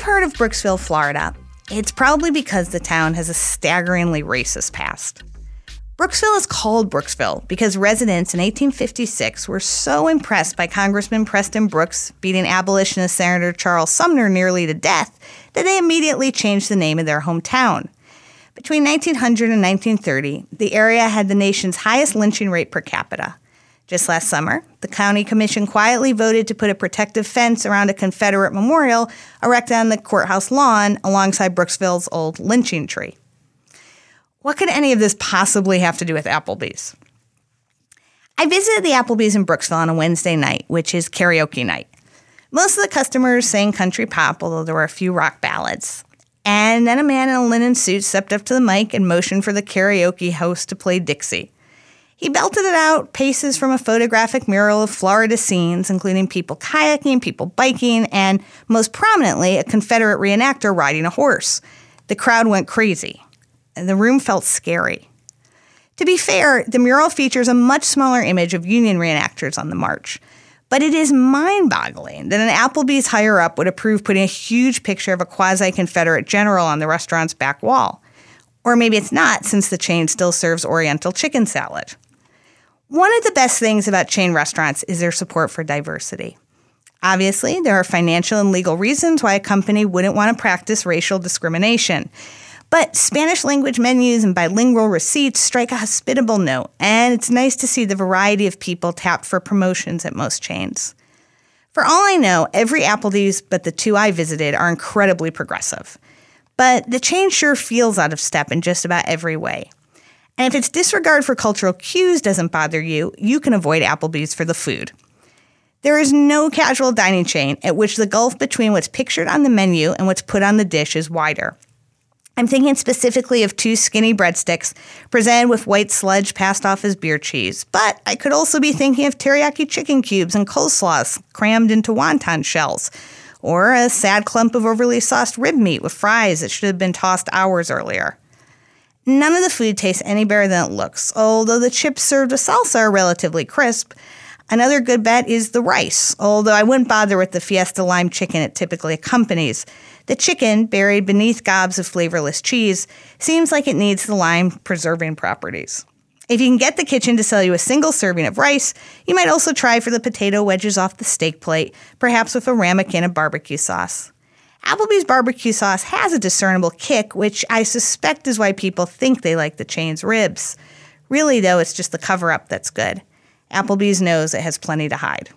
heard of Brooksville, Florida, it's probably because the town has a staggeringly racist past. Brooksville is called Brooksville because residents in 1856 were so impressed by Congressman Preston Brooks beating abolitionist Senator Charles Sumner nearly to death that they immediately changed the name of their hometown. Between 1900 and 1930, the area had the nation's highest lynching rate per capita. Just last summer, the county commission quietly voted to put a protective fence around a Confederate memorial erected on the courthouse lawn alongside Brooksville's old lynching tree. What could any of this possibly have to do with Applebee's? I visited the Applebee's in Brooksville on a Wednesday night, which is karaoke night. Most of the customers sang country pop, although there were a few rock ballads. And then a man in a linen suit stepped up to the mic and motioned for the karaoke host to play Dixie. He belted it out, paces from a photographic mural of Florida scenes, including people kayaking, people biking, and most prominently, a Confederate reenactor riding a horse. The crowd went crazy. and The room felt scary. To be fair, the mural features a much smaller image of Union reenactors on the march. But it is mind boggling that an Applebee's higher up would approve putting a huge picture of a quasi Confederate general on the restaurant's back wall. Or maybe it's not, since the chain still serves Oriental chicken salad. One of the best things about chain restaurants is their support for diversity. Obviously, there are financial and legal reasons why a company wouldn't want to practice racial discrimination. But Spanish language menus and bilingual receipts strike a hospitable note, and it's nice to see the variety of people tapped for promotions at most chains. For all I know, every Applebee's but the two I visited are incredibly progressive. But the chain sure feels out of step in just about every way. And if its disregard for cultural cues doesn't bother you, you can avoid Applebee's for the food. There is no casual dining chain at which the gulf between what's pictured on the menu and what's put on the dish is wider. I'm thinking specifically of two skinny breadsticks presented with white sludge passed off as beer cheese, but I could also be thinking of teriyaki chicken cubes and coleslaws crammed into wonton shells, or a sad clump of overly sauced rib meat with fries that should have been tossed hours earlier. None of the food tastes any better than it looks, although the chips served with salsa are relatively crisp. Another good bet is the rice, although I wouldn't bother with the Fiesta lime chicken it typically accompanies. The chicken, buried beneath gobs of flavorless cheese, seems like it needs the lime preserving properties. If you can get the kitchen to sell you a single serving of rice, you might also try for the potato wedges off the steak plate, perhaps with a ramekin of barbecue sauce. Applebee's barbecue sauce has a discernible kick, which I suspect is why people think they like the chain's ribs. Really, though, it's just the cover up that's good. Applebee's knows it has plenty to hide.